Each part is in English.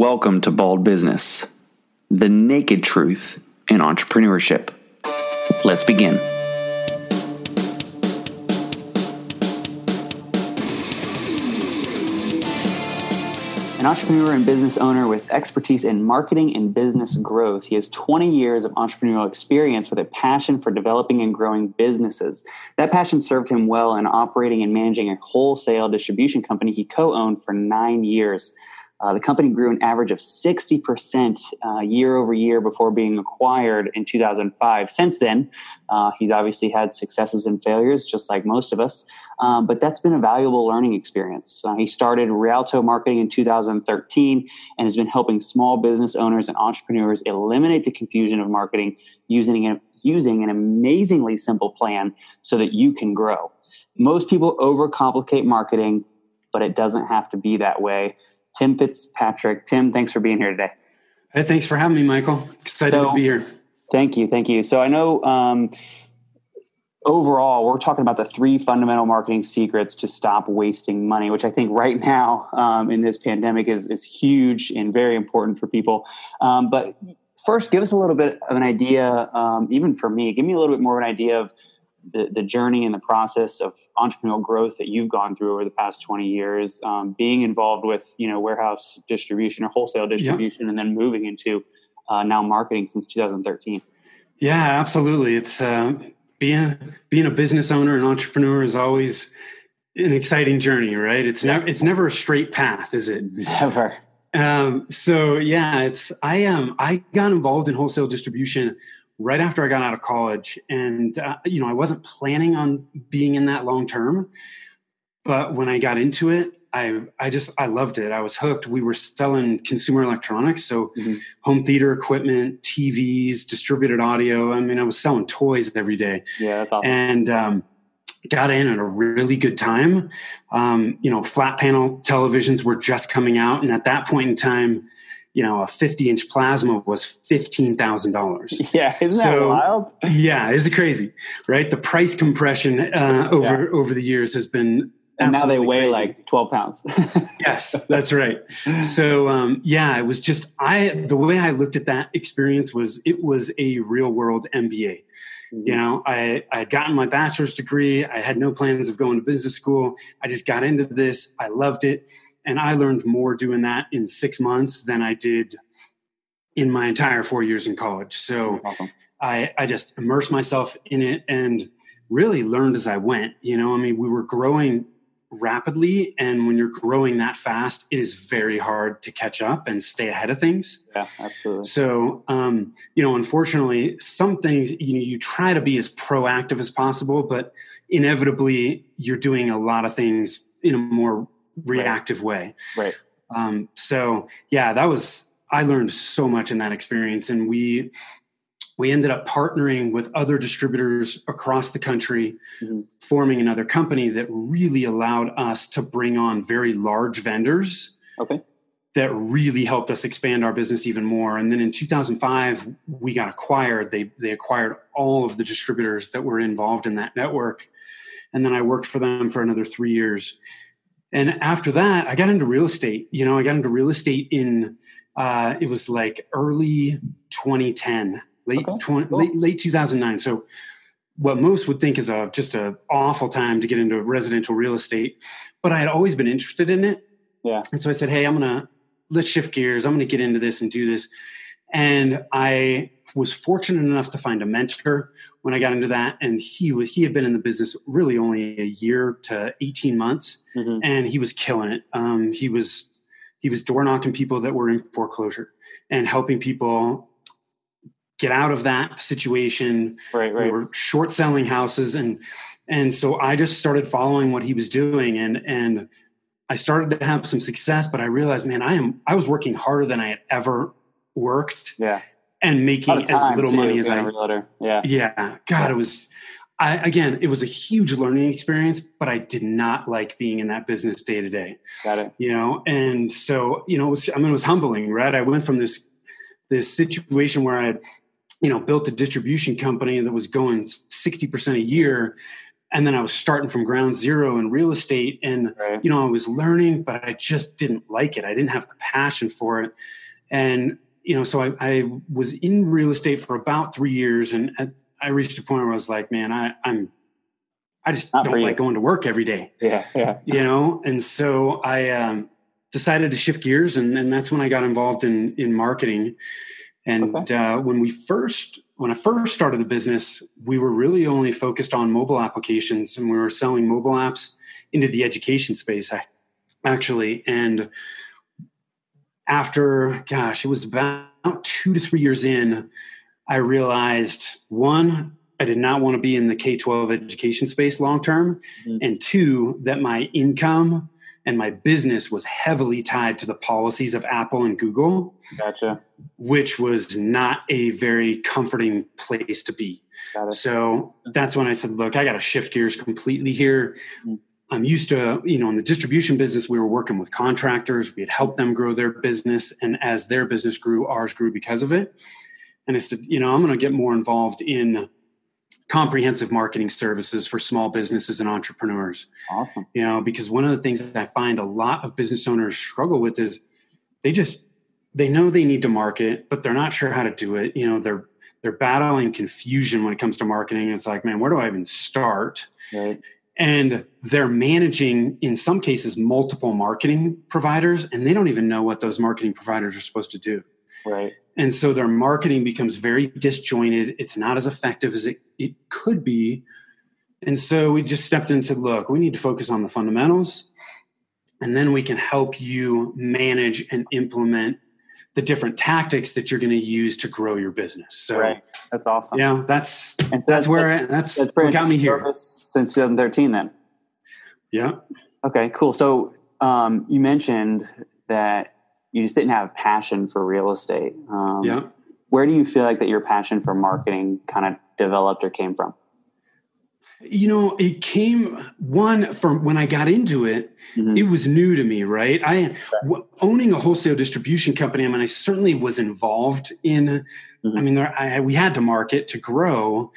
Welcome to Bald Business, the naked truth in entrepreneurship. Let's begin. An entrepreneur and business owner with expertise in marketing and business growth. He has 20 years of entrepreneurial experience with a passion for developing and growing businesses. That passion served him well in operating and managing a wholesale distribution company he co owned for nine years. Uh, the company grew an average of 60% uh, year over year before being acquired in 2005. Since then, uh, he's obviously had successes and failures, just like most of us, um, but that's been a valuable learning experience. Uh, he started Rialto Marketing in 2013 and has been helping small business owners and entrepreneurs eliminate the confusion of marketing using an, using an amazingly simple plan so that you can grow. Most people overcomplicate marketing, but it doesn't have to be that way. Tim Fitzpatrick. Tim, thanks for being here today. Hey, thanks for having me, Michael. Excited so, to be here. Thank you. Thank you. So I know um, overall, we're talking about the three fundamental marketing secrets to stop wasting money, which I think right now um, in this pandemic is, is huge and very important for people. Um, but first, give us a little bit of an idea, um, even for me, give me a little bit more of an idea of the, the journey and the process of entrepreneurial growth that you've gone through over the past 20 years, um, being involved with, you know, warehouse distribution or wholesale distribution, and then moving into uh, now marketing since 2013. Yeah, absolutely. It's uh, being being a business owner and entrepreneur is always an exciting journey, right? It's never it's never a straight path, is it? Never. Um, so yeah, it's I um I got involved in wholesale distribution right after I got out of college. And, uh, you know, I wasn't planning on being in that long term. But when I got into it, I, I just, I loved it. I was hooked. We were selling consumer electronics. So mm-hmm. home theater equipment, TVs, distributed audio. I mean, I was selling toys every day. Yeah, awesome. And, um, got in at a really good time. Um, you know, flat panel televisions were just coming out. And at that point in time, you know, a 50 inch plasma was $15,000. Yeah. Isn't so, that wild? Yeah. Is it crazy? Right. The price compression uh, over, yeah. over the years has been. And now they weigh crazy. like 12 pounds. yes, that's right. So, um, yeah, it was just, I, the way I looked at that experience was it was a real world MBA. Mm-hmm. You know, I, I had gotten my bachelor's degree. I had no plans of going to business school. I just got into this. I loved it and I learned more doing that in six months than I did in my entire four years in college. So awesome. I, I just immersed myself in it and really learned as I went. You know, I mean, we were growing rapidly, and when you're growing that fast, it is very hard to catch up and stay ahead of things. Yeah, absolutely. So, um, you know, unfortunately, some things you know you try to be as proactive as possible, but inevitably, you're doing a lot of things in a more reactive way. Right. Um, so yeah, that was I learned so much in that experience, and we we ended up partnering with other distributors across the country, mm-hmm. forming another company that really allowed us to bring on very large vendors. Okay. That really helped us expand our business even more. And then in 2005, we got acquired. They they acquired all of the distributors that were involved in that network, and then I worked for them for another three years and after that i got into real estate you know i got into real estate in uh, it was like early 2010 late, okay, 20, cool. late late 2009 so what most would think is a just a awful time to get into residential real estate but i had always been interested in it. Yeah. And so i said hey i'm gonna let's shift gears. I'm gonna get into this and do this. And i was fortunate enough to find a mentor when I got into that, and he was he had been in the business really only a year to eighteen months, mm-hmm. and he was killing it. Um, he was he was door knocking people that were in foreclosure and helping people get out of that situation. Right, right. We were short selling houses, and and so I just started following what he was doing, and and I started to have some success. But I realized, man, I am I was working harder than I had ever worked. Yeah and making as little too, money as I. Yeah. Yeah. God, it was. I, again, it was a huge learning experience, but I did not like being in that business day to day. Got it. You know, and so you know, it was, I mean, it was humbling, right? I went from this this situation where I had, you know, built a distribution company that was going sixty percent a year and then I was starting from ground zero in real estate and right. you know I was learning but I just didn't like it I didn't have the passion for it and you know so I, I was in real estate for about three years and I reached a point where I was like man I, I'm I just Not don't like going to work every day yeah yeah you know and so I um, decided to shift gears and, and that's when I got involved in in marketing and okay. uh, when we first when I first started the business, we were really only focused on mobile applications and we were selling mobile apps into the education space actually. And after, gosh, it was about two to three years in, I realized one, I did not want to be in the K 12 education space long term. Mm-hmm. And two, that my income and my business was heavily tied to the policies of Apple and Google. Gotcha. Which was not a very comforting place to be. So that's when I said, look, I got to shift gears completely here. Mm-hmm. I'm used to, you know, in the distribution business, we were working with contractors. We had helped them grow their business. And as their business grew, ours grew because of it. And I said, you know, I'm going to get more involved in comprehensive marketing services for small businesses and entrepreneurs. Awesome. You know, because one of the things that I find a lot of business owners struggle with is they just they know they need to market, but they're not sure how to do it. You know, they're they're battling confusion when it comes to marketing. It's like, man, where do I even start? Right. And they're managing, in some cases, multiple marketing providers, and they don't even know what those marketing providers are supposed to do. Right. And so their marketing becomes very disjointed. It's not as effective as it, it could be. And so we just stepped in and said, look, we need to focus on the fundamentals. And then we can help you manage and implement the different tactics that you're going to use to grow your business. So right. that's awesome. Yeah, that's and so that's, where that's, that's what got me here since 2013. Then. Yeah. Okay. Cool. So um, you mentioned that you just didn't have a passion for real estate. Um, yeah. Where do you feel like that your passion for marketing kind of developed or came from? You know, it came one from when I got into it. Mm-hmm. It was new to me, right? I w- owning a wholesale distribution company. I mean, I certainly was involved in. Mm-hmm. I mean, there, I, we had to market to grow,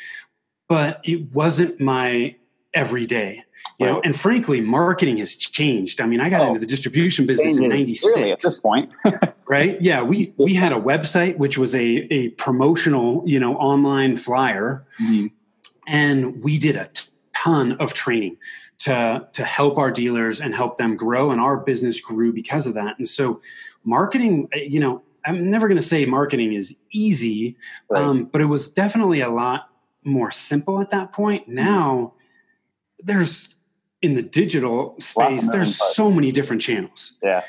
but it wasn't my everyday you know and frankly marketing has changed i mean i got oh, into the distribution business in 96 at this point right yeah we we had a website which was a a promotional you know online flyer mm-hmm. And we did a ton of training to to help our dealers and help them grow and our business grew because of that and so marketing eh, you know i'm never going to say marketing is easy right. um, but it was definitely a lot more simple at that point mm-hmm. now there's in the digital space, there's so many different channels. Yeah.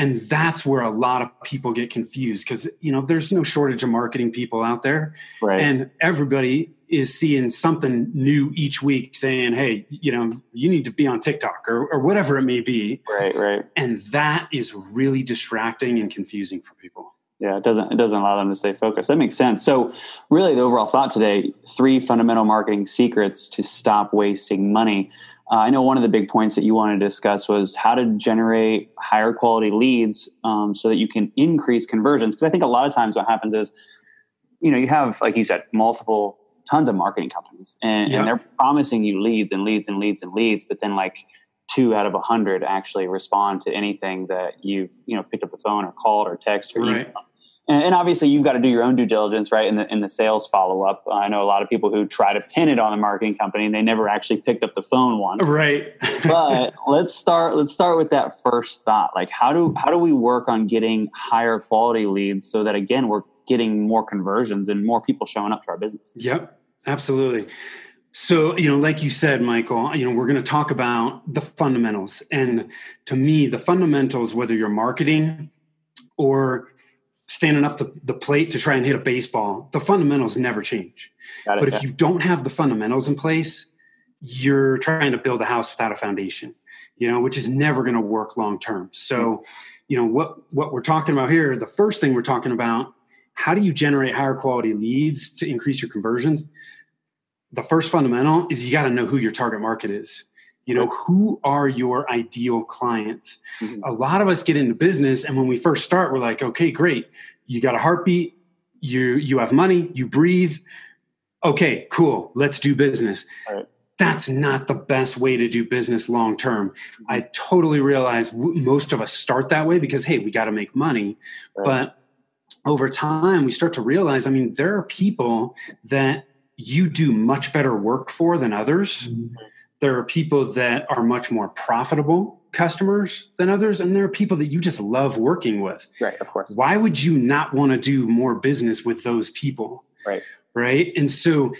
And that's where a lot of people get confused because you know there's no shortage of marketing people out there, right. and everybody is seeing something new each week, saying, "Hey, you know, you need to be on TikTok or, or whatever it may be." Right, right. And that is really distracting and confusing for people. Yeah, it doesn't it doesn't allow them to stay focused. That makes sense. So, really, the overall thought today: three fundamental marketing secrets to stop wasting money. Uh, I know one of the big points that you wanted to discuss was how to generate higher quality leads um, so that you can increase conversions. Because I think a lot of times what happens is, you know, you have, like you said, multiple tons of marketing companies and, and they're promising you leads and leads and leads and leads, but then like two out of a hundred actually respond to anything that you've, you know, picked up the phone or called or text or right. email and, and, obviously you've got to do your own due diligence right in the in the sales follow up i know a lot of people who try to pin it on the marketing company and they never actually picked up the phone once. Right. But let's start let's start with that first thought. Like how do how do we work on getting higher quality leads so that again we're getting more conversions and more people showing up to our business? Yep. Absolutely. So, you know, like you said, Michael, you know, we're going to talk about the fundamentals. And to me, the fundamentals, whether you're marketing or standing up the, the plate to try and hit a baseball, the fundamentals never change. But if you don't have the fundamentals in place, you're trying to build a house without a foundation, you know, which is never going to work long term. So, hmm. you know, what what we're talking about here, the first thing we're talking about, how do you generate higher quality leads to increase your conversions? The first fundamental is you got to know who your target market is you know who are your ideal clients mm-hmm. a lot of us get into business and when we first start we're like okay great you got a heartbeat you you have money you breathe okay cool let's do business right. that's not the best way to do business long term. Mm-hmm. I totally realize most of us start that way because, hey, we got to make money. Right. But over time, we start to realize I mean, there are people that you do much better work for than others. Mm-hmm. There are people that are much more profitable customers than others, and there are people that you just love working with. Right, of course. Why would you not want to do more business with those people? Right. Right. And so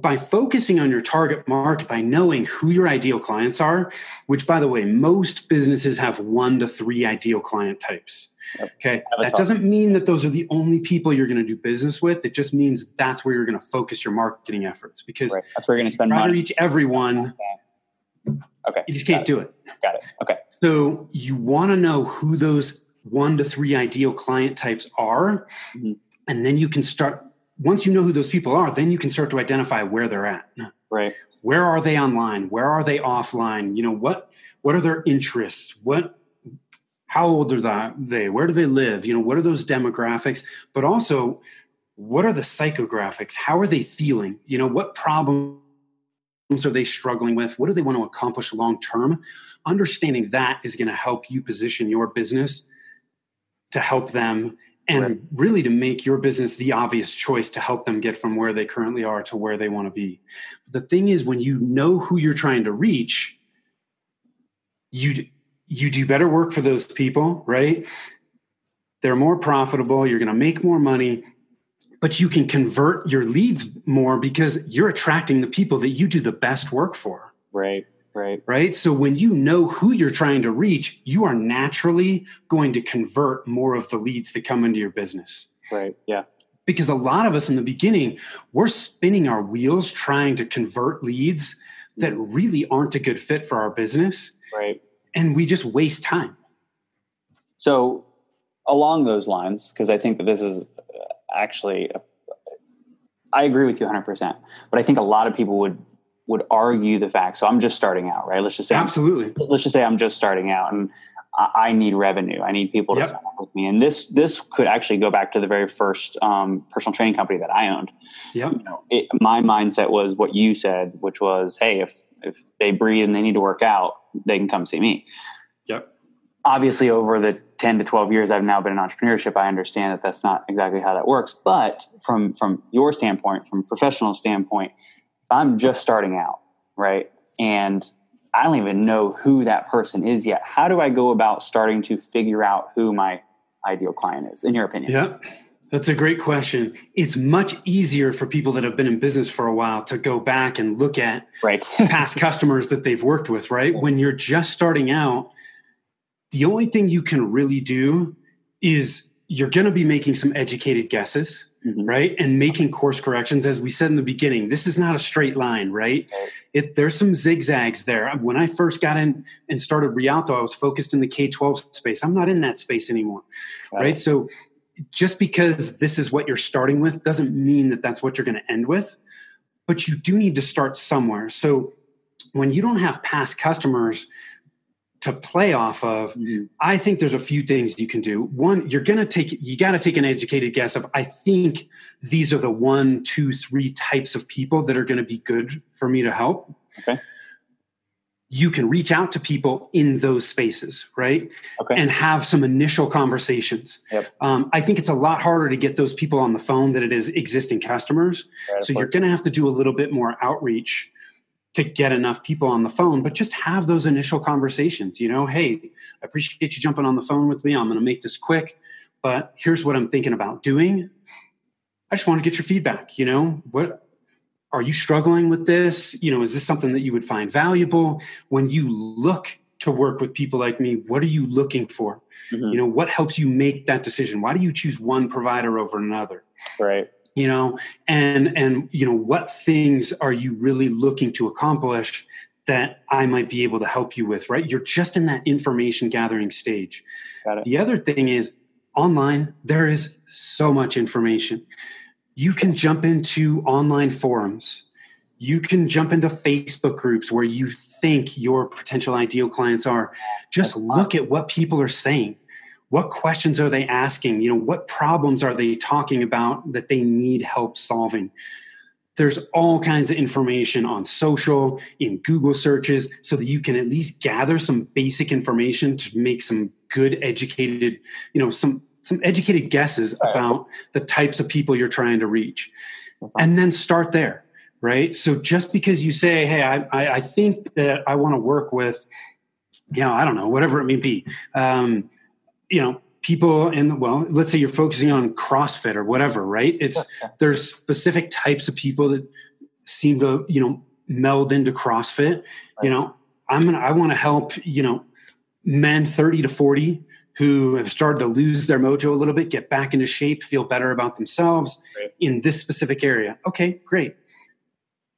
by focusing on your target market, by knowing who your ideal clients are, which by the way, most businesses have one to three ideal client types. Okay. That doesn't mean that those are the only people you're going to do business with. It just means that's where you're going to focus your marketing efforts because right. that's where you're going to spend money. reach everyone. Okay. You just can't do it. Got it. Okay. So you want to know who those one to three ideal client types are. Mm-hmm. And then you can start once you know who those people are, then you can start to identify where they're at. Right. Where are they online? Where are they offline? You know, what what are their interests? What how old are they? Where do they live? You know, what are those demographics? But also, what are the psychographics? How are they feeling? You know, what problems are they struggling with? What do they want to accomplish long term? Understanding that is going to help you position your business to help them and right. really to make your business the obvious choice to help them get from where they currently are to where they want to be. But the thing is, when you know who you're trying to reach, you you do better work for those people, right? They're more profitable. You're going to make more money, but you can convert your leads more because you're attracting the people that you do the best work for. Right. Right. Right. So when you know who you're trying to reach, you are naturally going to convert more of the leads that come into your business. Right. Yeah. Because a lot of us in the beginning, we're spinning our wheels trying to convert leads that really aren't a good fit for our business. Right. And we just waste time. So, along those lines, because I think that this is uh, actually, uh, I agree with you 100%, but I think a lot of people would would argue the fact. So I'm just starting out, right? Let's just say absolutely. I'm, let's just say I'm just starting out, and I, need revenue. I need people to yep. sign up with me. And this this could actually go back to the very first um, personal training company that I owned. Yeah. You know, my mindset was what you said, which was, hey, if if they breathe and they need to work out, they can come see me. Yep. Obviously, over the 10 to 12 years I've now been in entrepreneurship, I understand that that's not exactly how that works. But from from your standpoint, from a professional standpoint, I'm just starting out, right? And I don't even know who that person is yet. How do I go about starting to figure out who my ideal client is, in your opinion? Yeah, that's a great question. It's much easier for people that have been in business for a while to go back and look at right. past customers that they've worked with, right? When you're just starting out, the only thing you can really do is you're going to be making some educated guesses mm-hmm. right? And making course corrections, as we said in the beginning, this is not a straight line, right? It there's some zigzags there. When I first got in and started Rialto, I was focused in the K twelve space. I'm not in that space anymore, right? right? So just because this is what you're starting with doesn't mean that that's what you're going to end with, but you do need to start somewhere. So when you don't have past customers to play off of mm-hmm. i think there's a few things you can do. One you're gonna take you gotta take an educated guess of i think these are the one two three types of people that are gonna be good for me to help. Okay. You can reach out to people in those spaces right? Okay. and have some initial conversations. Yep. um, i think it's a lot harder to get those people on the phone than it is existing customers. Right, so you're going to have to do a little bit more outreach to get enough people on the phone, but just have those initial conversations. You know, hey, I appreciate you jumping on the phone with me. I'm going to make this quick, but here's what I'm thinking about doing. I just want to get your feedback. You know, what are you struggling with this? You know, is this something that you would find valuable when you look to work with people like me? What are you looking for? Mm-hmm. You know, what helps you make that decision? Why do you choose one provider over another? Right you know? And and you know what things are you really looking to accomplish that i might be able to help you with right? You're just in that information gathering stage. The other thing is online there is so much information. You can jump into online forums. You can jump into facebook groups where you think your potential ideal clients are. Just look at what people are saying what questions are they asking? You know what problems are they talking about that they need help solving? There's all kinds of information on social in google searches so that you can at least gather some basic information to make some good educated you know some some educated guesses about the types of people you're trying to reach. And then start there right? So just because you say hey i i, I think that i want to work with you know i don't know whatever it may be um, you know people in the well let's say you're focusing on crossfit or whatever right? It's there's specific types of people that seem to you know meld into crossfit. Right. you know i'm gonna i want to help you know men 30 to 40 who have started to lose their mojo a little bit get back into shape feel better about themselves right. in this specific area. Okay great.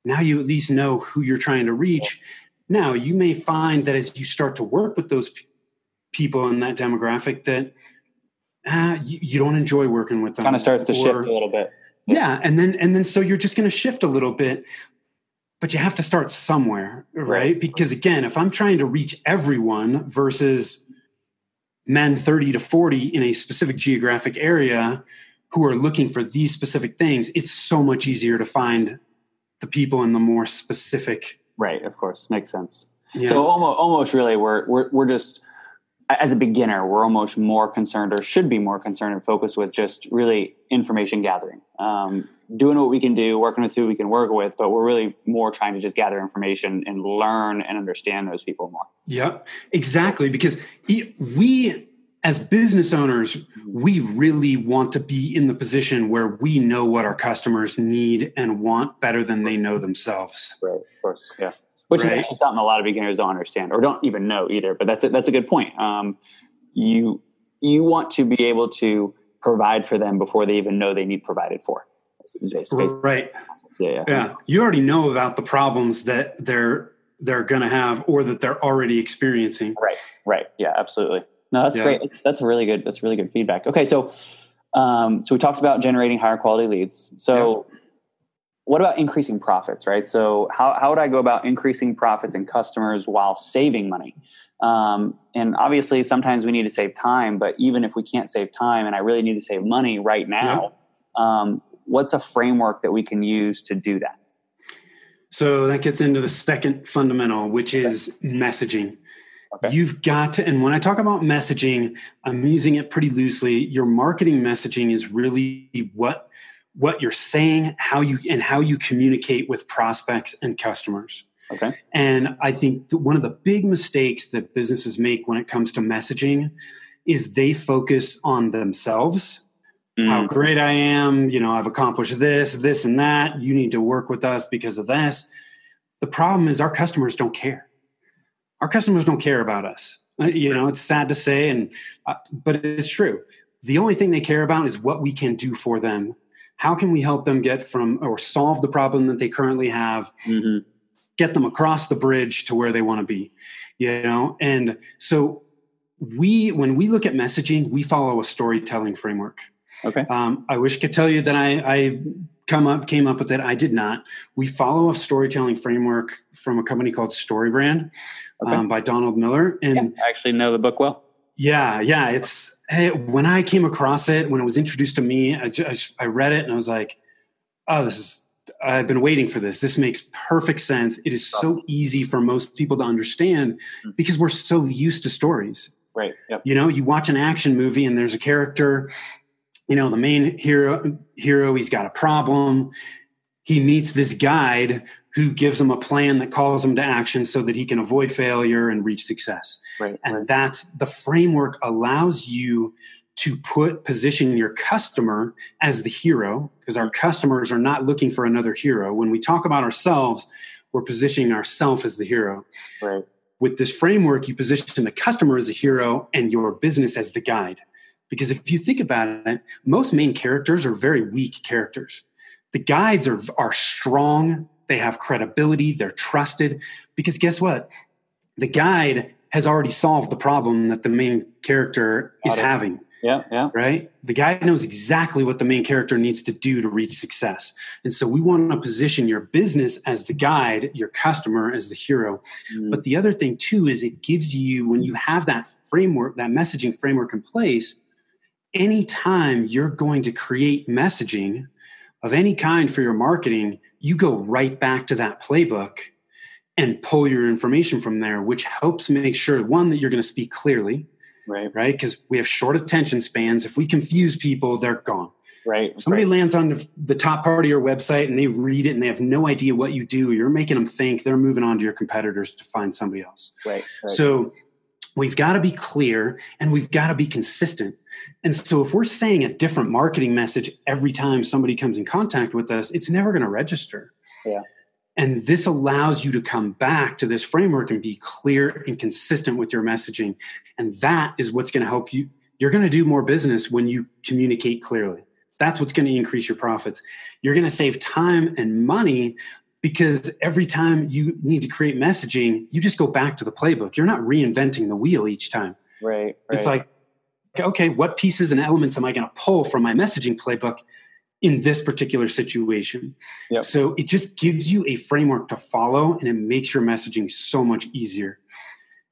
Now you at least know who you're trying to reach. Now you may find that as you start to work with those people in that demographic that uh, you, you, don't enjoy working with them. Kind of starts to or, shift a little bit. Yeah, and then and then so you're just going to shift a little bit, but you have to start somewhere, right? right? Because again, if I'm trying to reach everyone versus men 30 to 40 in a specific geographic area who are looking for these specific things, it's so much easier to find the people in the more specific. Right, of course, makes sense. Yeah. So almost, almost really, we're we're we're just as a beginner, we're almost more concerned or should be more concerned and focused with just really information gathering, um, doing what we can do, working with who we can work with, but we're really more trying to just gather information and learn and understand those people more. Yep, exactly. Because we, as business owners, we really want to be in the position where we know what our customers need and want better than they know themselves. Right, of course. Yeah which right. is actually something a lot of beginners don't understand or don't even know either. But that's a, that's a good point. Um, you you want to be able to provide for them before they even know they need provided for. Right. Yeah, yeah. yeah. You already know about the problems that they're they're going to have or that they're already experiencing. Right. Right. Yeah. Absolutely. No, that's yeah. great. That's a really good. That's really good feedback. Okay, so um, so we talked about generating higher quality leads. So what about increasing profits, right? So how, how would I go about increasing profits and customers while saving money? Um, and obviously sometimes we need to save time, but even if we can't save time and I really need to save money right now, yeah. um, what's a framework that we can use to do that? So that gets into the second fundamental, which is messaging. Okay. You've got to, and when I talk about messaging, I'm using it pretty loosely. Your marketing messaging is really what what you're saying, how you and how you communicate with prospects and customers. Okay. And I think one of the big mistakes that businesses make when it comes to messaging is they focus on themselves. Mm. How great I am, you know, I've accomplished this, this and that. You need to work with us because of this. The problem is our customers don't care. Our customers don't care about us. Uh, you know, it's sad to say and uh, but it's true. The only thing they care about is what we can do for them how can we help them get from or solve the problem that they currently have mm-hmm. get them across the bridge to where they want to be you know? And so we when we look at messaging we follow a storytelling framework. Okay. Um, i wish i could tell you that i i come up came up with it. I did not. We follow a storytelling framework from a company called storybrand okay. um, by donald miller and yeah, i actually know the book well. Yeah yeah it's when I came across it, when it was introduced to me, I, just, I read it and I was like, oh, this is, I've been waiting for this. This makes perfect sense. It is so easy for most people to understand hmm. because we're so used to stories. Right. Yep. You know, you watch an action movie and there's a character, you know, the main hero, hero, he's got a problem. He meets this guide who gives him a plan that calls him to action so that he can avoid failure and reach success. Right, and right. that's the framework allows you to put position your customer as the hero because our customers are not looking for another hero. When we talk about ourselves, we're positioning ourselves as the hero. Right. With this framework, you position the customer as a hero and your business as the guide. Because if you think about it, most main characters are very weak characters. The guides are, are strong, they have credibility, they're trusted. Because guess what? The guide has already solved the problem that the main character is having. Yeah, yeah. Right? The guide knows exactly what the main character needs to do to reach success. And so we want to position your business as the guide, your customer as the hero. Mm. But the other thing too is it gives you, when you have that framework, that messaging framework in place, anytime you're going to create messaging, of any kind for your marketing, you go right back to that playbook and pull your information from there, which helps make sure one that you're going to speak clearly, right? Right, because we have short attention spans. If we confuse people, they're gone. Right. If somebody right. lands on the top part of your website and they read it and they have no idea what you do. You're making them think. They're moving on to your competitors to find somebody else. Right. right. So we've got to be clear and we've got to be consistent. And so if we're saying a different marketing message every time somebody comes in contact with us, it's never going to register. Yeah. And this allows you to come back to this framework and be clear and consistent with your messaging. And that is what's going to help you. You're going to do more business when you communicate clearly. That's what's going to increase your profits. You're going to save time and money because every time you need to create messaging, you just go back to the playbook. You're not reinventing the wheel each time. Right. right. It's like, okay, what pieces and elements am I going to pull from my messaging playbook in this particular situation? Yep. So it just gives you a framework to follow and it makes your messaging so much easier.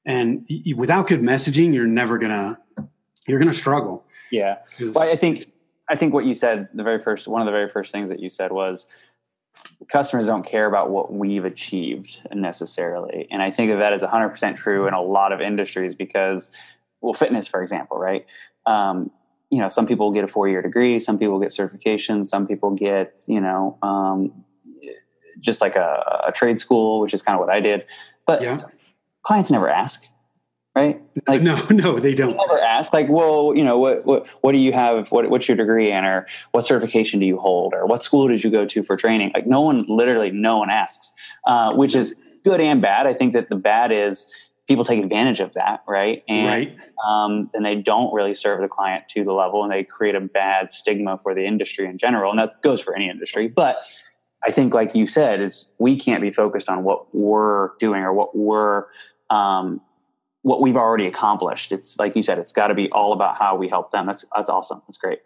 And without good messaging, you're never going to, you're going to struggle. Yeah. Well, I think, I think what you said, the very first, one of the very first things that you said was, customers don't care about what we've achieved necessarily. And I think that that is 100% true in a lot of industries because, well, fitness, for example, right? Um, you know, some people get a four year degree, some people get certification, some people get, you know, um, just like a, a, trade school, which is kind of what I did. But yeah. clients never ask, right? Like no, no, they don't. They never ask. Like, well, you know, what what what do you have? What what's your degree in, or what certification do you hold, or what school did you go to for training? Like, no one, literally, no one asks, uh, which is good and bad. I think that the bad is people take advantage of that, right? And right. Um, then they don't really serve the client to the level, and they create a bad stigma for the industry in general, and that goes for any industry, but. I think, like you said, is we can't be focused on what we're doing or what we're um, what we've already accomplished. It's like you said, it's got to be all about how we help them. That's that's awesome. That's great.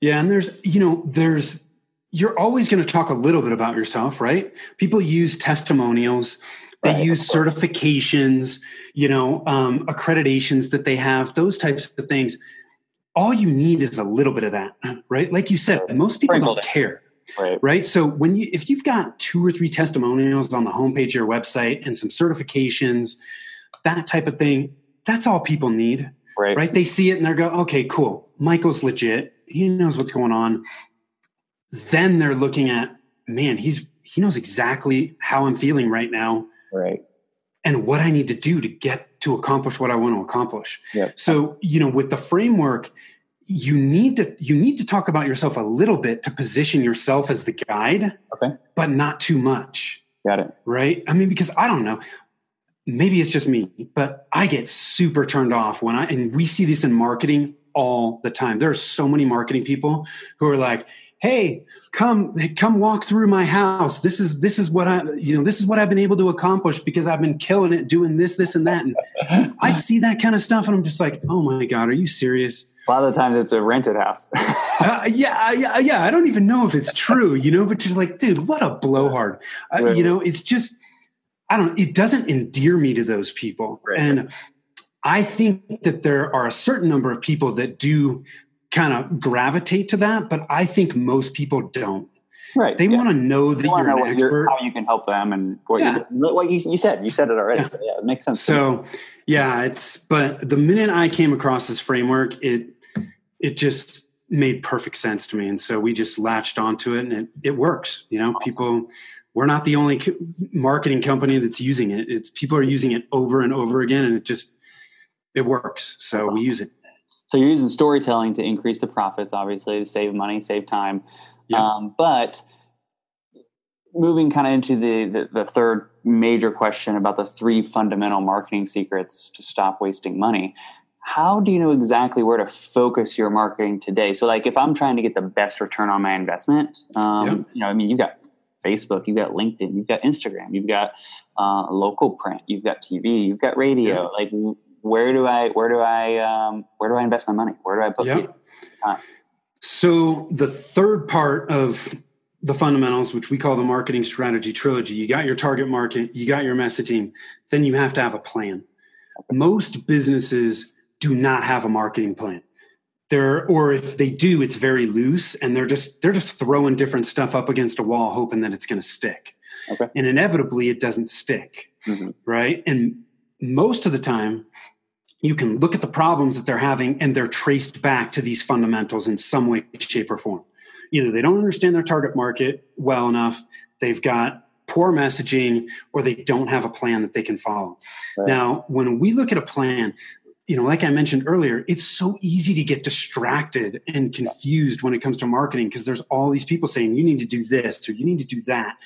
Yeah, and there's you know there's you're always going to talk a little bit about yourself, right? People use testimonials. They Right, use certifications, you know, um, accreditations that they have, those types of things. All you need is a little bit of that, right? Like you said, most people don't it. care Right. right so when you if you've got two or three testimonials on the homepage of your website and some certifications that type of thing that's all people need Right. right they see it and they're go okay cool michael's legit he knows what's going on then they're looking at man he's he knows exactly how i'm feeling right now Right. and what i need to do to get to accomplish what i want to accomplish Yep. so you know with the framework you need to you need to talk about yourself a little bit to position yourself as the guide Okay. but not too much Got it. right i mean because i don't know maybe it's just me but i get super turned off when i and we see this in marketing all the time there are so many marketing people who are like hey come come walk through my house this is this is what i you know this is what i've been able to accomplish because i've been killing it doing this this and that and i see that kind of stuff and i'm just like oh my god are you serious A lot of the times it's a rented house. uh, yeah, yeah, yeah. I don't even know if it's true, you know, but you're like, dude, what a blowhard. Uh, You know, it's just, I don't, it doesn't endear me to those people. Right. And I think that there are a certain number of people that do kind of gravitate to that, but I think most people don't. right. They yeah. want to know that you're know an expert. how you can help them and what, Yeah. you, what you, you said. You said it already. Yeah. So yeah, it makes sense. So yeah, it's but the minute I came across this framework, it it just made perfect sense to me, and so we just latched onto it, and it, it works. You know, Awesome. people. We're not the only marketing company that's using it. It's people are using it over and over again, and it just it works. So we use it. So you're using storytelling to increase the profits, obviously, to save money, save time. Um, but moving kind of into the, the the third major question about the three fundamental marketing secrets to stop wasting money. How do you know exactly where to focus your marketing today? So, like, if I'm trying to get the best return on my investment, um, you know, I mean, you've got Facebook, you've got LinkedIn, you've got Instagram, you've got uh, local print, you've got TV, you've got radio. Yeah. Like, where do I, where do I, um, where do I invest my money? Where do I put Yeah. people? So the third part of the fundamentals, which we call the marketing strategy trilogy, you got your target market, you got your messaging, then you have to have a plan. Most businesses do not have a marketing plan. They're or if they do it's very loose and they're just they're just throwing different stuff up against a wall hoping that it's going to stick Okay. and inevitably it doesn't stick Mhm. right and most of the time you can look at the problems that they're having and they're traced back to these fundamentals in some way shape or form either they don't understand their target market well enough they've got poor messaging or they don't have a plan that they can follow Right. now when we look at a plan you know like i mentioned earlier it's so easy to get distracted and confused when it comes to marketing because there's all these people saying you need to do this or you need to do that.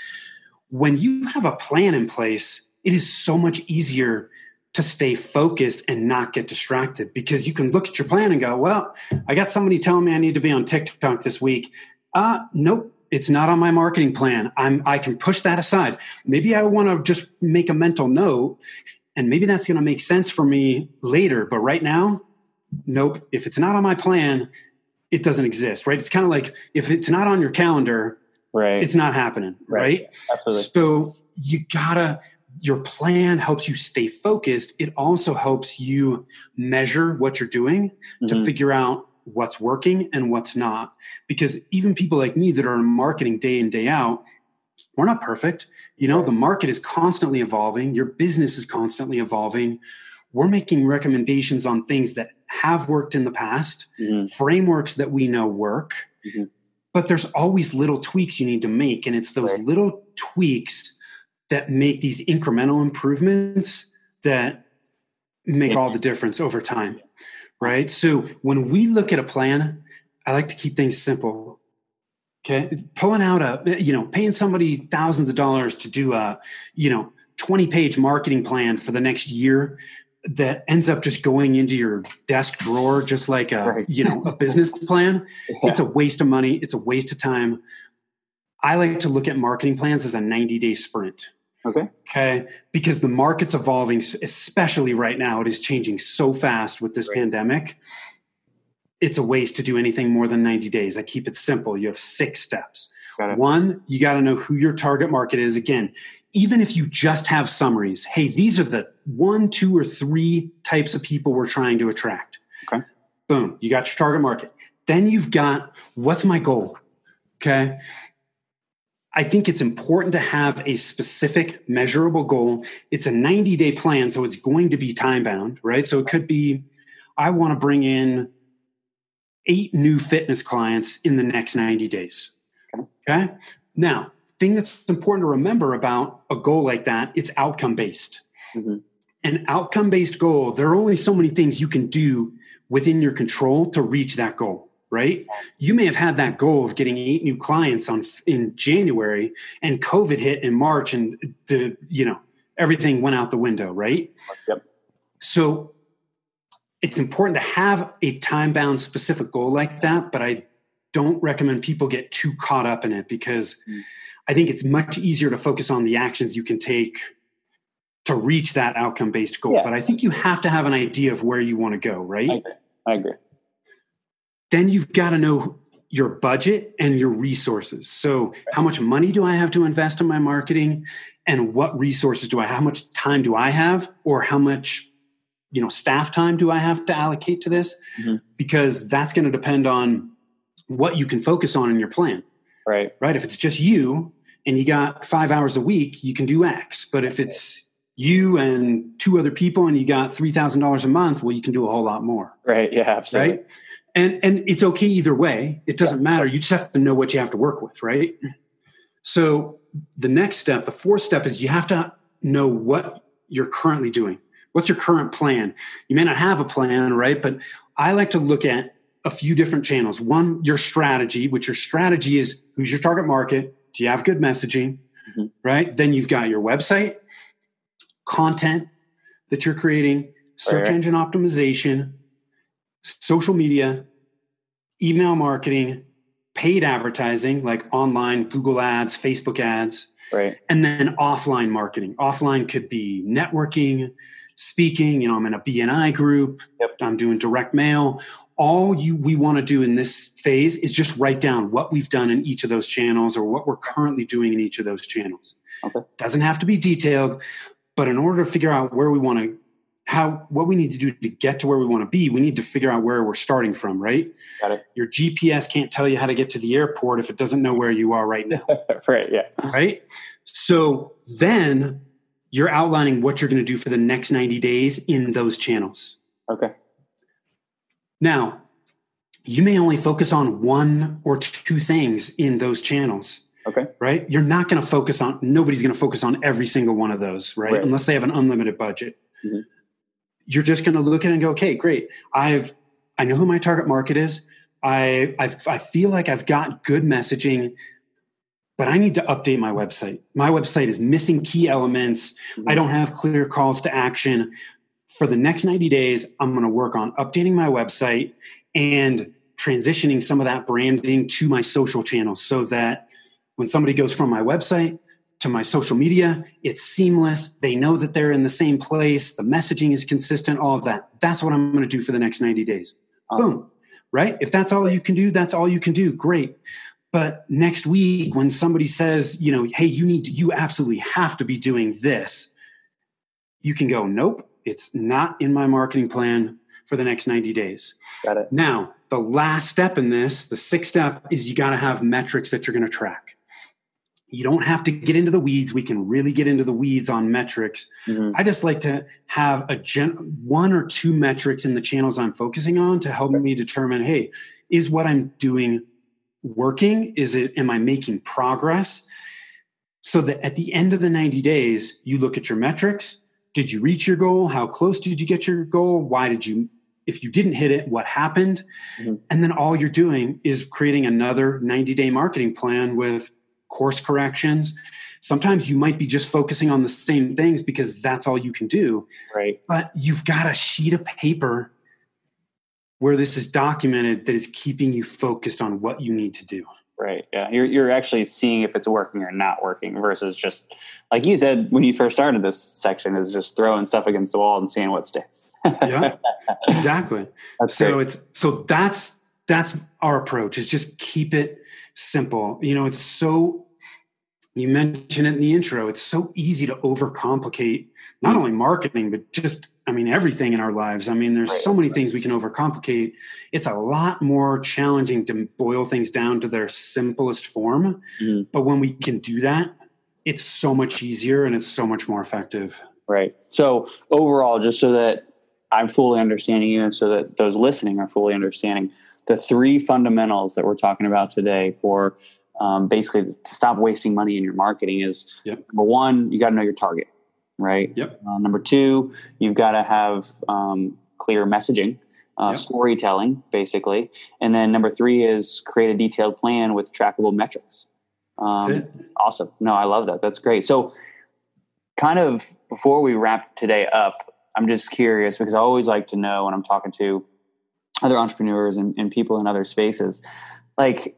When you have a plan in place it is so much easier to stay focused and not get distracted because you can look at your plan and go well i got somebody telling me i need to be on tiktok this week. Uh nope it's not on my marketing plan. I'm i can push that aside. Maybe i want to just make a mental note and maybe that's going to make sense for me later but right now nope if it's not on my plan it doesn't exist right it's kind of like if it's not on your calendar Right. it's not happening Right. right, Absolutely. so you gotta your plan helps you stay focused it also helps you measure what you're doing to Mhm. figure out what's working and what's not because even people like me that are in marketing day in day out we're not perfect you know the market is constantly evolving your business is constantly evolving we're making recommendations on things that have worked in the past Mhm. frameworks that we know work Mhm. but there's always little tweaks you need to make and it's those Right. little tweaks that make these incremental improvements that make Yeah. all the difference over time right so when we look at a plan i like to keep things simple okay pulling out a you know paying somebody thousands of dollars to do a you know 20 page marketing plan for the next year that ends up just going into your desk drawer just like a Right. you know a business plan Yeah. it's a waste of money it's a waste of time i like to look at marketing plans as a 90 day sprint Okay. okay because the market's evolving especially right now it is changing so fast with this Right. pandemic it's a waste to do anything more than 90 days. I keep it simple. You have six steps. One you got to know who your target market is. Again even if you just have summaries hey these are the one two or three types of people we're trying to attract. Okay. boom you got your target market. Then you've got what's my goal? Okay? I think it's important to have a specific measurable goal. It's a 90 day plan, so it's going to be time bound, right? So it could be I want to bring in eight new fitness clients in the next 90 days. Okay. Now, thing that's important to remember about a goal like that, it's outcome based. Mhm. An outcome based goal, there are only so many things you can do within your control to reach that goal, right? You may have had that goal of getting eight new clients on in January and COVID hit in March and the, you know, everything went out the window, right? Yep. So it's important to have a time bound specific goal like that, but I don't recommend people get too caught up in it because Mm. I think it's much easier to focus on the actions you can take to reach that outcome based goal. Yeah. But I think you have to have an idea of where you want to go, right? I agree. I agree. then you've got to know your budget and your resources. So, how much money do I have to invest in my marketing and what resources do I have? How much time do I have or how much you know staff time do I have to allocate to this? Mhm. Because that's going to depend on what you can focus on in your plan, Right. right? If it's just you and you got 5 hours a week, you can do X. But if it's you and two other people and you got $3,000 a month, well you can do a whole lot more Right. Yeah. Absolutely. right? And and it's okay either way. It doesn't matter. You just have to know what you have to work with, right? So the next step, the fourth step is you have to know what you're currently doing. What's your current plan? You may not have a plan, right? But I like to look at a few different channels. One, your strategy, which your strategy is who's your target market? Do you have good messaging? Mhm. Right? Then you've got your website, content that you're creating, search Right. engine optimization, social media, email marketing, paid advertising like online Google ads, Facebook ads, Right. and then offline marketing. Offline could be networking, speaking, you know, I'm in a BNI group, Yep. I'm doing direct mail. All you we want to do in this phase is just write down what we've done in each of those channels or what we're currently doing in each of those channels. Okay. Doesn't have to be detailed, but in order to figure out where we want to how what we need to do to get to where we want to be we need to figure out where we're starting from right got it your gps can't tell you how to get to the airport if it doesn't know where you are right now right yeah right so then you're outlining what you're going to do for the next 90 days in those channels. Okay. Now you may only focus on one or two things in those channels okay. right? You're not going to focus on nobody's going to focus on every single one of those right, Right. unless they have an unlimited budget. Mhm. you're just going to look at it and go okay great. I've i know who my target market is. I I've, i feel like i've got good messaging but i need to update my website my website is missing key elements i mm-hmm. don't have clear calls to action for the next 90 days i'm going to work on updating my website and transitioning some of that branding to my social channels so that when somebody goes from my website to my social media, it's seamless. They know that they're in the same place. The messaging is consistent, all of that. That's what I'm going to do for the next 90 days. Awesome. Boom. Right? If that's all you can do, that's all you can do. Great. But next week, when somebody says, you know, hey, you need to, you absolutely have to be doing this, you can go, nope, it's not in my marketing plan for the next 90 days. got it Now, the last step in this, the sixth step, is you got to have metrics that you're going to track. You don't have to get into the weeds. We can really get into the weeds on metrics. Mhm. I just like to have a gen- one or two metrics in the channels I'm focusing on to help me determine, hey, is what I'm doing working? Is it am I making progress? So that at the end of the 90 days, you look at your metrics. Did you reach your goal? How close did you get your goal? Why did you if you didn't hit it, what happened? Mhm. And then all you're doing is creating another 90 day marketing plan with course corrections. Sometimes you might be just focusing on the same things because that's all you can do, right but you've got a sheet of paper where this is documented that is keeping you focused on what you need to do. Right. Yeah. You're you're actually seeing if it's working or not working versus just like you said when you first started this section is just throwing stuff against the wall and seeing what sticks. Yeah, exactly. That's so great. it's so that's that's our approach is just keep it simple you know it's so you mentioned it in the intro it's so easy to overcomplicate not Mm. only marketing but just i mean everything in our lives i mean there's Right, so many things we can overcomplicate it's a lot more challenging to boil things down to their simplest form Mhm. but when we can do that it's so much easier and it's so much more effective Right. So overall, just so that I'm fully understanding you and so that those listening are fully understanding the three fundamentals that we're talking about today for um, basically to stop wasting money in your marketing is Yep. number one, you got to know your target, right? Yep. Uh, number two, you've got to have um, clear messaging, uh, Yep. storytelling, basically. And then number three is create a detailed plan with trackable metrics. Um, That's it. Awesome. No, I love that. That's great. So, kind of before we wrap today up, I'm just curious because I always like to know when I'm talking to other entrepreneurs and, and people in other spaces, like,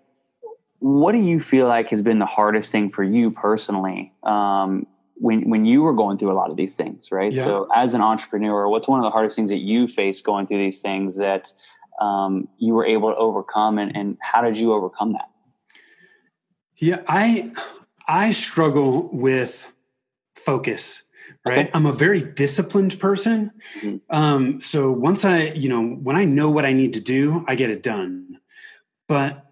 what do you feel like has been the hardest thing for you personally um, when when you were going through a lot of these things, right? Yeah. So, as an entrepreneur, what's one of the hardest things that you faced going through these things that um, you were able to overcome, and, and how did you overcome that? Yeah, I I struggle with focus. Right, I'm a very disciplined person. Mhm. Um, so once I, you know, when I know what I need to do, I get it done. But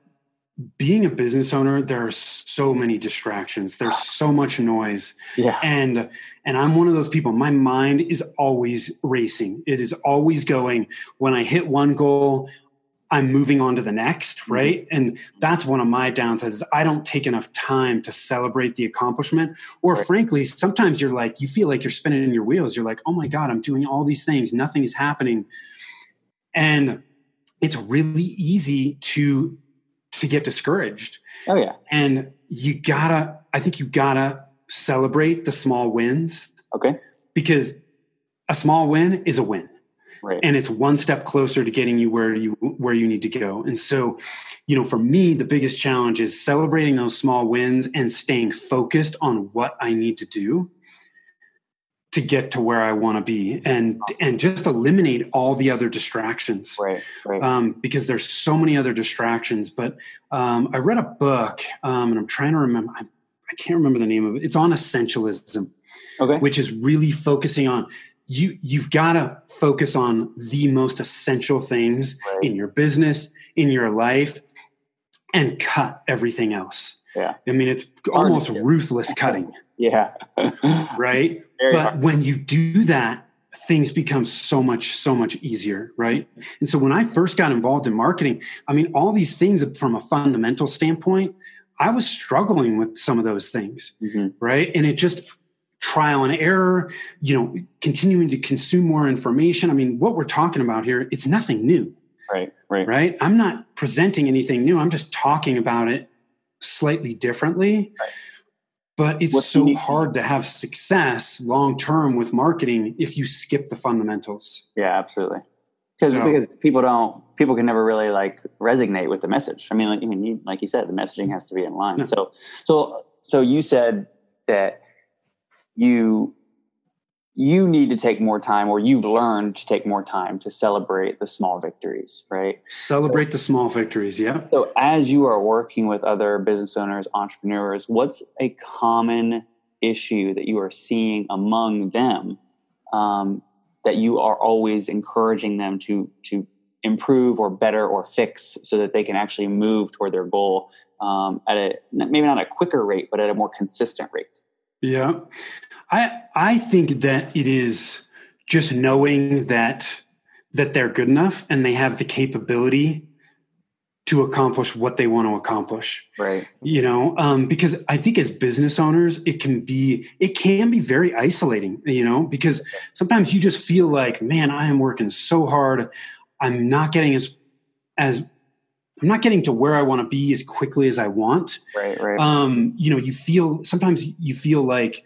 being a business owner, there are so many distractions. There's so much noise, Yeah. and and I'm one of those people. My mind is always racing. It is always going. When I hit one goal, I'm moving on to the next, mm-hmm. right? And that's one of my downsides is I don't take enough time to celebrate the accomplishment. Or Right. frankly, sometimes you're like, you feel like you're spinning in your wheels. You're like, oh my God, I'm doing all these things. Nothing is happening. And it's really easy to to get discouraged. Oh yeah. And you gotta, I think you gotta celebrate the small wins Okay. because a small win is a win Right. and it's one step closer to getting you where you where you need to go and so you know for me the biggest challenge is celebrating those small wins and staying focused on what i need to do to get to where i want to be and and just eliminate all the other distractions right. Right. um, because there's so many other distractions but um, i read a book um, and i'm trying to remember I, I can't remember the name of it it's on essentialism okay. which is really focusing on you you've got to focus on the most essential things right. in your business, in your life, and cut everything else. Yeah. I mean, it's almost ruthless cutting. yeah. right. Very but hard. when you do that, things become so much so much easier right? And so when i first got involved in marketing i mean all these things from a fundamental standpoint i was struggling with some of those things mm-hmm. right? And it just trial and error you know continuing to consume more information. I mean what we're talking about here it's nothing new right right. right? I'm not presenting anything new. I'm just talking about it slightly differently. Right. But it's What's so hard to have success long term with marketing if you skip the fundamentals. Yeah absolutely. Because so, because people don't people can never really like resonate with the message. I mean like, I mean, you, like you said the messaging has to be in line. No. so so so you said that you you need to take more time or you've learned to take more time to celebrate the small victories right? Celebrate so, the small victories yeah. So as you are working with other business owners entrepreneurs what's a common issue that you are seeing among them um, that you are always encouraging them to to improve or better or fix so that they can actually move toward their goal um, at a maybe not a quicker rate but at a more consistent rate? Yeah. I I think that it is just knowing that that they're good enough and they have the capability to accomplish what they want to accomplish right you know um, because i think as business owners it can be it can be very isolating you know because sometimes you just feel like man i am working so hard i'm not getting as as I'm not getting to where I want to be as quickly as I want. Right, right. Um, you know, you feel sometimes you feel like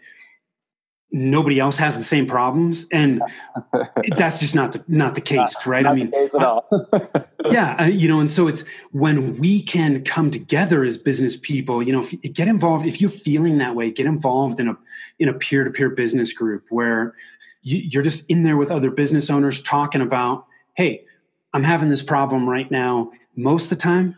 nobody else has the same problems, and that's just not the not the case, not, right? Not I mean, case at all. yeah, you know, and so it's when we can come together as business people. You know, if, get involved if you're feeling that way. Get involved in a in a peer to peer business group where you, you're just in there with other business owners talking about, hey, I'm having this problem right now most of the time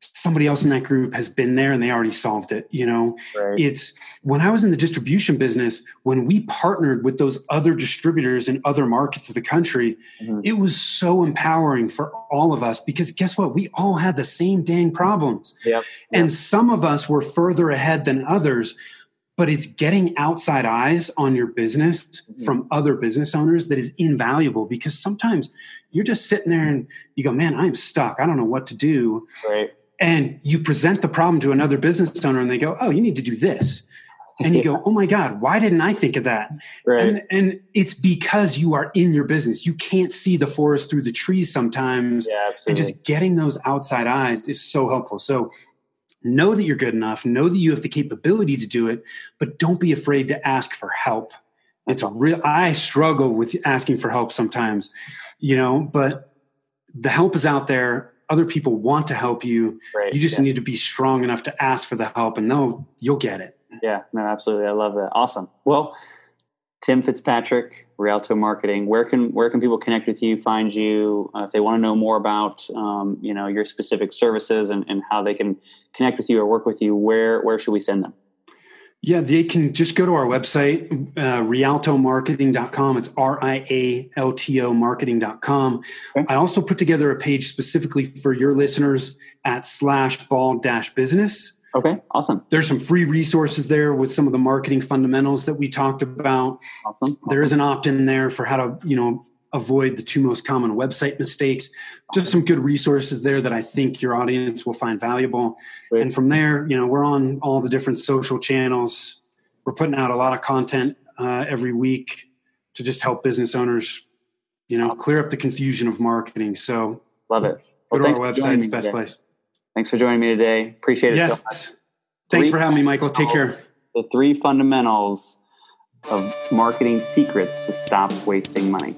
somebody else in that group has been there and they already solved it you know right. it's when i was in the distribution business when we partnered with those other distributors in other markets of the country mm-hmm. it was so empowering for all of us because guess what we all had the same dang problems yep. and yep. some of us were further ahead than others but it's getting outside eyes on your business mm-hmm. from other business owners that is invaluable because sometimes you're just sitting there and you go, man, I'm stuck. I don't know what to do. Right. And you present the problem to another business owner and they go, oh, you need to do this. And you go, oh my God, why didn't I think of that? Right. And, and it's because you are in your business. You can't see the forest through the trees sometimes. Yeah, and just getting those outside eyes is so helpful. So know that you're good enough, know that you have the capability to do it, but don't be afraid to ask for help. It's a real, I struggle with asking for help sometimes, you know, but the help is out there. Other people want to help you. Right, you just yeah. need to be strong enough to ask for the help and know you'll get it. Yeah, no, absolutely. I love that. Awesome. Well, Tim Fitzpatrick, Rialto Marketing. Where can where can people connect with you, find you, uh, if they want to know more about um, you know your specific services and, and how they can connect with you or work with you? Where where should we send them? Yeah, they can just go to our website, uh, rialtomarketing.com. It's R I A L T O marketing.com. Okay. I also put together a page specifically for your listeners at slash ball dash business. Okay, awesome. There's some free resources there with some of the marketing fundamentals that we talked about. Awesome. awesome. There is an opt-in there for how to, you know, avoid the two most common website mistakes. Just some good resources there that I think your audience will find valuable. Great. And from there, you know, we're on all the different social channels. We're putting out a lot of content uh, every week to just help business owners, you know, clear up the confusion of marketing. So love it. Well, go to our website; it's best today. place. Thanks for joining me today. Appreciate it. Yes. So Thanks for having me, Michael. Take care. The three fundamentals of marketing secrets to stop wasting money.